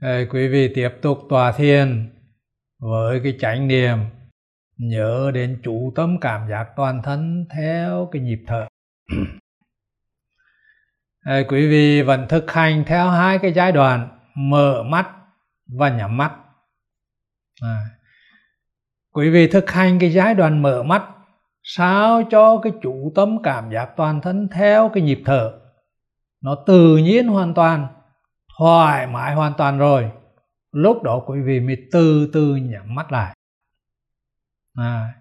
Đây, quý vị tiếp tục tòa thiền với cái chánh niệm nhớ đến chủ tâm cảm giác toàn thân theo cái nhịp thở. Đây, quý vị vẫn thực hành theo hai cái giai đoạn mở mắt và nhắm mắt. À, quý vị thực hành cái giai đoạn mở mắt sao cho cái chủ tâm cảm giác toàn thân theo cái nhịp thở nó tự nhiên hoàn toàn thoải mái hoàn toàn rồi. Lúc đó quý vị mới từ từ nhắm mắt lại. À,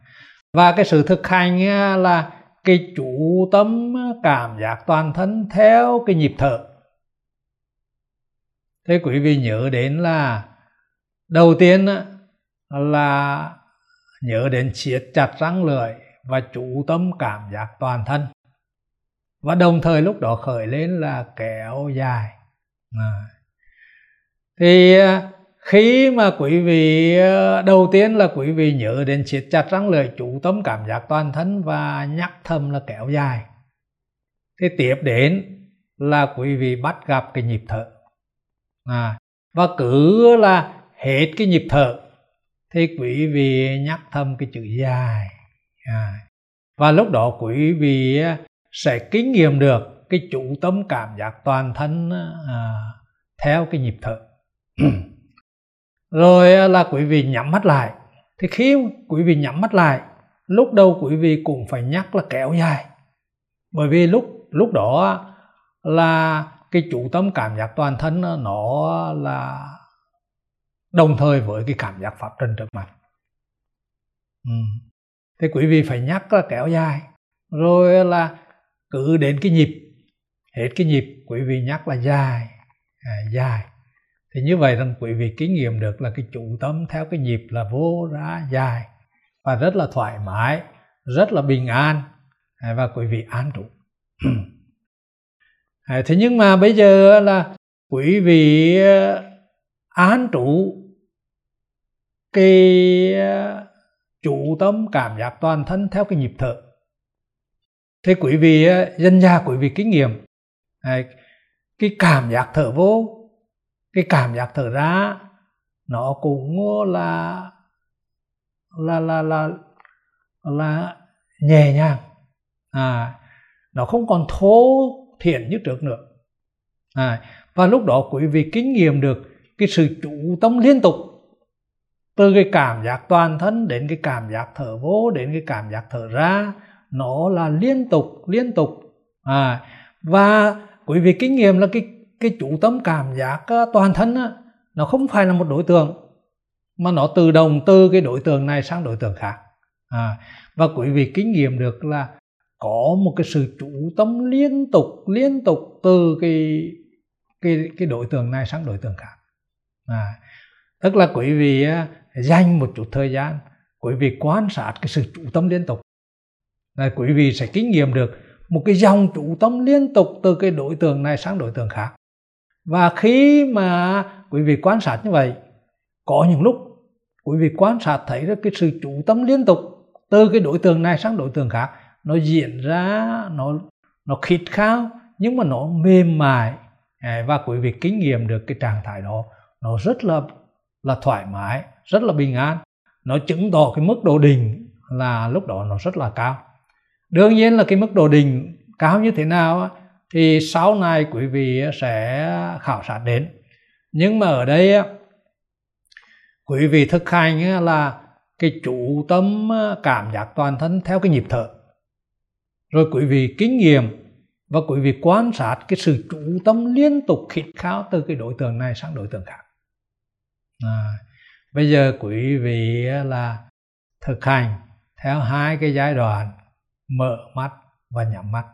và cái sự thực hành à, là cái chủ tâm à, cảm giác toàn thân theo cái nhịp thở. Thế quý vị nhớ đến là đầu tiên à, là nhớ đến siết chặt răng lưỡi và chủ tâm cảm giác toàn thân. Và đồng thời lúc đó khởi lên là kéo dài à. thì ờ, khi mà quý vị ờ, đầu tiên là quý vị nhớ đến siết chặt răng lưỡi chủ tâm cảm giác toàn thân và nhắc thầm là kéo dài. Thì tiếp đến là quý vị bắt gặp cái nhịp thở. À, và cứ là hết cái nhịp thở thì quý vị nhắc thầm cái chữ dài. À, và lúc đó quý vị ờ, sẽ kinh nghiệm được cái chủ tâm cảm giác toàn thân à, theo cái nhịp thở. Rồi là quý vị nhắm mắt lại. Thì khi quý vị nhắm mắt lại lúc đầu quý vị cũng phải nhắc là kéo dài. Bởi vì lúc lúc đó là cái chủ tâm cảm giác toàn thân nó là đồng thời với cái cảm giác pháp trần trước mặt. Ừ. thì quý vị phải nhắc là kéo dài. Rồi là cứ đến cái nhịp hết cái nhịp quý vị nhắc là dài. À, dài. Thì như vậy rằng quý vị kinh nghiệm được là cái chủ tâm theo cái nhịp là vô ra dài và rất là thoải mái rất là bình an à, và quý vị an trụ. À, thế nhưng mà bây giờ là quý vị à, an trụ cái à, chủ tâm cảm giác toàn thân theo cái nhịp thở. Thế quý vị à, dân gia quý vị kinh nghiệm cái cảm giác thở vô cái cảm giác thở ra nó cũng uh, là là là là là nhẹ nhàng. À nó không còn thô thiện như trước nữa. À, và lúc đó quý vị kinh nghiệm được cái sự chủ tâm liên tục từ cái cảm giác toàn thân đến cái cảm giác thở vô đến cái cảm giác thở ra nó là liên tục liên tục. À và quý vị kinh nghiệm là cái cái chủ tâm cảm giác ờ, toàn thân á, nó không phải là một đối tượng mà nó tự động từ cái đối tượng này sang đối tượng khác. À, và quý vị kinh nghiệm được là có một cái sự chủ tâm liên tục liên tục từ cái cái cái đối tượng này sang đối tượng khác. À, tức là quý vị ờ, dành một chút thời gian quý vị quan sát cái sự chủ tâm liên tục. Là quý vị sẽ kinh nghiệm được một cái dòng trụ tâm liên tục từ cái đối tượng này sang đối tượng khác. Và khi mà quý vị quan sát như vậy, có những lúc quý vị quan sát thấy được cái sự chủ tâm liên tục từ cái đối tượng này sang đối tượng khác, nó diễn ra, nó nó khít khao, nhưng mà nó mềm mại à, và quý vị kinh nghiệm được cái trạng thái đó, nó rất là là thoải mái, rất là bình an. Nó chứng tỏ cái mức độ định là lúc đó nó rất là cao đương nhiên là cái mức độ đỉnh cao như thế nào thì sau này quý vị sẽ khảo sát đến. Nhưng mà ở đây quý vị thực hành là cái chủ tâm cảm giác toàn thân theo cái nhịp thở. Rồi quý vị kinh nghiệm và quý vị quan sát cái sự chủ tâm liên tục khít khao từ cái đối tượng này sang đối tượng khác. À, bây giờ quý vị là thực hành theo hai cái giai đoạn mở mắt và nhắm mắt.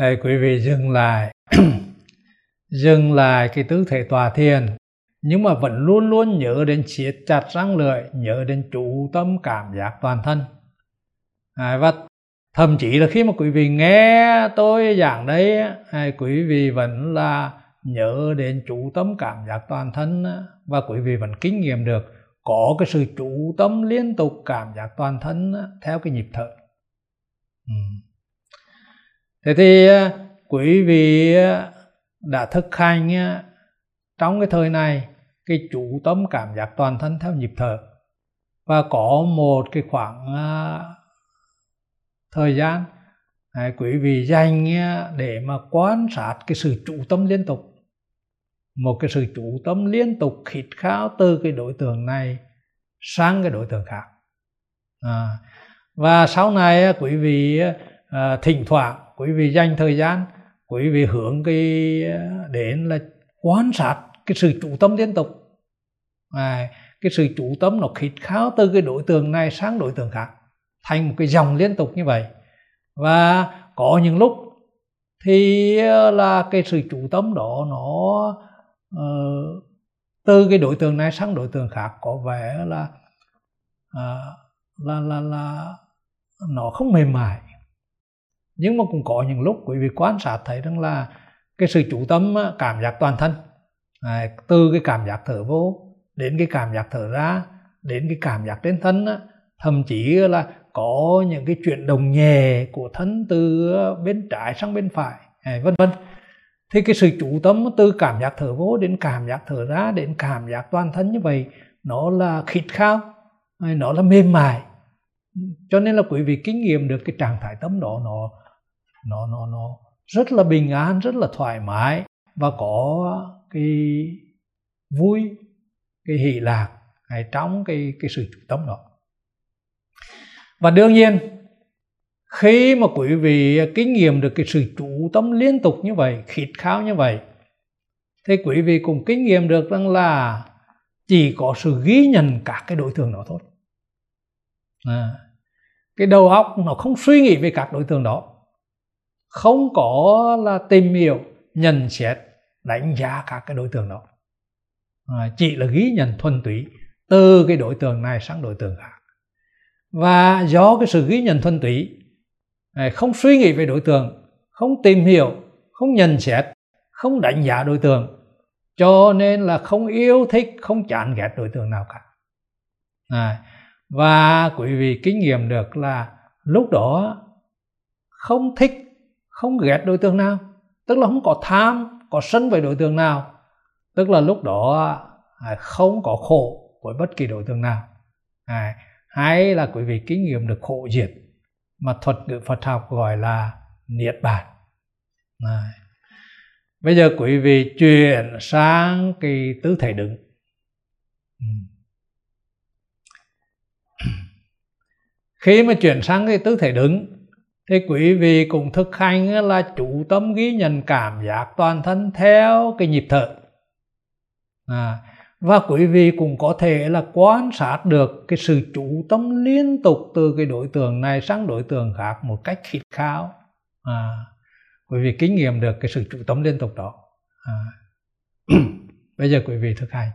Ê, quý vị dừng lại. Dừng lại cái tư thế tòa thiền. Nhưng mà vẫn luôn luôn nhớ đến siết chặt răng lưỡi nhớ đến chủ tâm cảm giác toàn thân. À, và thậm chí là khi mà quý vị nghe tôi giảng đấy à, quý vị vẫn là nhớ đến chủ tâm cảm giác toàn thân và quý vị vẫn kinh nghiệm được có cái sự chủ tâm liên tục cảm giác toàn thân theo cái nhịp thở. Ừ thế thì à, quý vị à, đã thực hành à, trong cái thời này cái chủ tâm cảm giác toàn thân theo nhịp thở. Và có một cái khoảng thời gian quý vị dành để mà quan sát cái sự chủ tâm liên tục. Một cái sự chủ tâm liên tục khít khao từ cái đối tượng này sang cái đối tượng khác. À, và sau này quý vị à, thỉnh thoảng quý vị dành thời gian quý vị hướng cái ờ, đến là quan sát cái sự chủ tâm liên tục. À, cái sự chủ tâm nó khít khao từ cái đối tượng này sang đối tượng khác thành một cái dòng liên tục như vậy. Và có những lúc thì ờ, là cái sự chủ tâm đó nó uh, từ cái đối tượng này sang đối tượng khác có vẻ là uh, là là là nó không mềm mại nhưng mà cũng có những lúc quý vị quan sát thấy rằng là cái sự chủ tâm cảm giác toàn thân à, từ cái cảm giác thở vô đến cái cảm giác thở ra đến cái cảm giác trên thân thậm chí là có những cái chuyển động nhẹ của thân từ bên trái sang bên phải à, vân vân. Thì cái sự chủ tâm từ cảm giác thở vô đến cảm giác thở ra đến cảm giác toàn thân như vậy nó là khít khao à, nó là mềm mại. Cho nên là quý vị kinh nghiệm được cái trạng thái tâm đó nó nó nó nó rất là bình an rất là thoải mái và có cái vui cái hỷ lạc hay trong cái cái sự chủ tâm đó. Và đương nhiên khi mà quý vị kinh nghiệm được cái sự chủ tâm liên tục như vậy khít khao như vậy thì quý vị cũng kinh nghiệm được rằng là chỉ có sự ghi nhận các cái đối tượng đó thôi. À, cái đầu óc nó không suy nghĩ về các đối tượng đó không có là tìm hiểu nhận xét đánh giá các cái đối tượng đó. À, chỉ là ghi nhận thuần túy từ cái đối tượng này sang đối tượng khác. Và do cái sự ghi nhận thuần túy à, không suy nghĩ về đối tượng không tìm hiểu không nhận xét không đánh giá đối tượng cho nên là không yêu thích không chán ghét đối tượng nào cả. À, và quý vị kinh nghiệm được là lúc đó không thích không ghét đối tượng nào tức là không có tham có sân về đối tượng nào tức là lúc đó à, không có khổ với bất kỳ đối tượng nào à, hay là quý vị kinh nghiệm được khổ diệt mà thuật ngữ Phật học gọi là niết bàn à. bây giờ quý vị chuyển sang cái tư thể đứng ừ. khi mà chuyển sang cái tư thể đứng thì quý vị cũng thực hành là chủ tâm ghi nhận cảm giác toàn thân theo cái nhịp thở. À, và quý vị cũng có thể là quan sát được cái sự chủ tâm liên tục từ cái đối tượng này sang đối tượng khác một cách khít khao. À, quý vị kinh nghiệm được cái sự chủ tâm liên tục đó. À. bây giờ quý vị thực hành.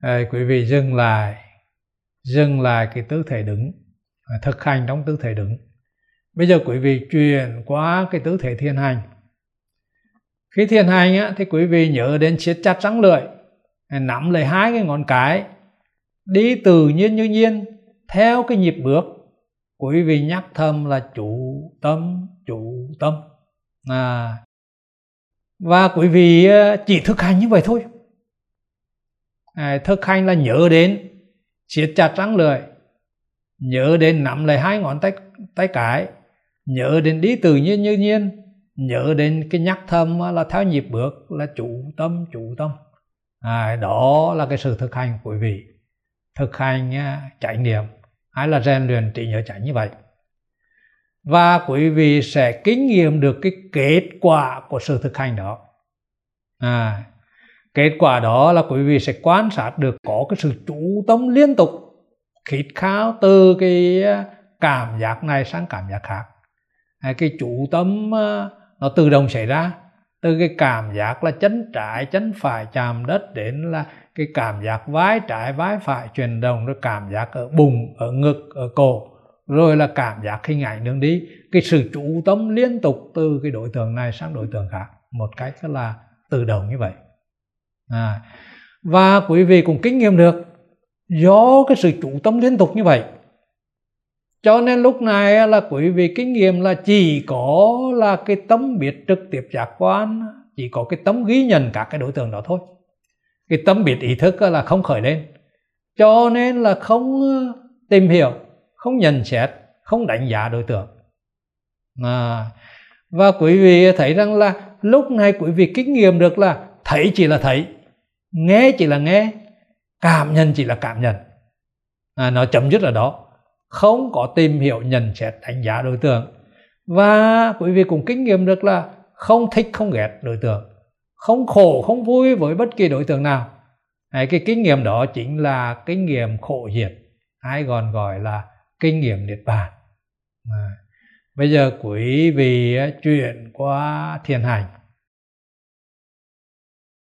À, quý vị dừng lại dừng lại cái tư thế đứng à, thực hành trong tư thế đứng. Bây giờ quý vị chuyển qua cái tư thế thiền hành. Khi thiền hành á, thì quý vị nhớ đến siết chặt răng lưỡi nắm lấy hai cái ngón cái đi tự nhiên như nhiên theo cái nhịp bước. Quý vị nhắc thầm là chủ tâm chủ tâm. À, và quý vị à, chỉ thực hành như vậy thôi à, thực hành là nhớ đến siết chặt răng lưỡi nhớ đến nắm lấy hai ngón tay tay cái nhớ đến đi tự nhiên như nhiên nhớ đến cái nhắc thầm là theo nhịp bước là chủ tâm chủ tâm. À, đó là cái sự thực hành của quý vị. Thực hành à, trải nghiệm hay là rèn luyện trí nhớ chánh như vậy. Và quý vị sẽ kinh nghiệm được cái kết quả của sự thực hành đó. À, kết quả đó là quý vị sẽ quan sát được có cái sự chủ tâm liên tục, khít khao từ cái à, cảm giác này sang cảm giác khác. Cái chủ tâm à, nó tự động xảy ra, từ cái cảm giác là chân trái, chân phải chạm đất đến là cái cảm giác vai trái, vai phải chuyển động, rồi cảm giác ở bụng, ở ngực, ở cổ, rồi là cảm giác hình ảnh đường đi. Cái sự chủ tâm liên tục từ cái đối tượng này sang đối tượng khác, một cách là tự động như vậy à, và quý vị cũng kinh nghiệm được do cái sự chủ tâm liên tục như vậy. Cho nên lúc này là quý vị kinh nghiệm là chỉ có là cái tấm biết trực tiếp giác quan chỉ có cái tấm ghi nhận các cái đối tượng đó thôi. Cái tấm biết ý thức là không khởi lên. Cho nên là không ờ, tìm hiểu không nhận xét không đánh giá đối tượng. À, và quý vị thấy rằng là lúc này quý vị kinh nghiệm được là thấy chỉ là thấy nghe chỉ là nghe cảm nhận chỉ là cảm nhận. À, nó chấm dứt ở đó. Không có tìm hiểu nhận xét đánh giá đối tượng. Và quý vị cũng kinh nghiệm được là không thích không ghét đối tượng. Không khổ không vui với bất kỳ đối tượng nào. Đấy, cái kinh nghiệm đó chính là kinh nghiệm khổ diệt hay còn gọi là kinh nghiệm niết bàn. À. bây giờ quý vị chuyển qua thiền hành.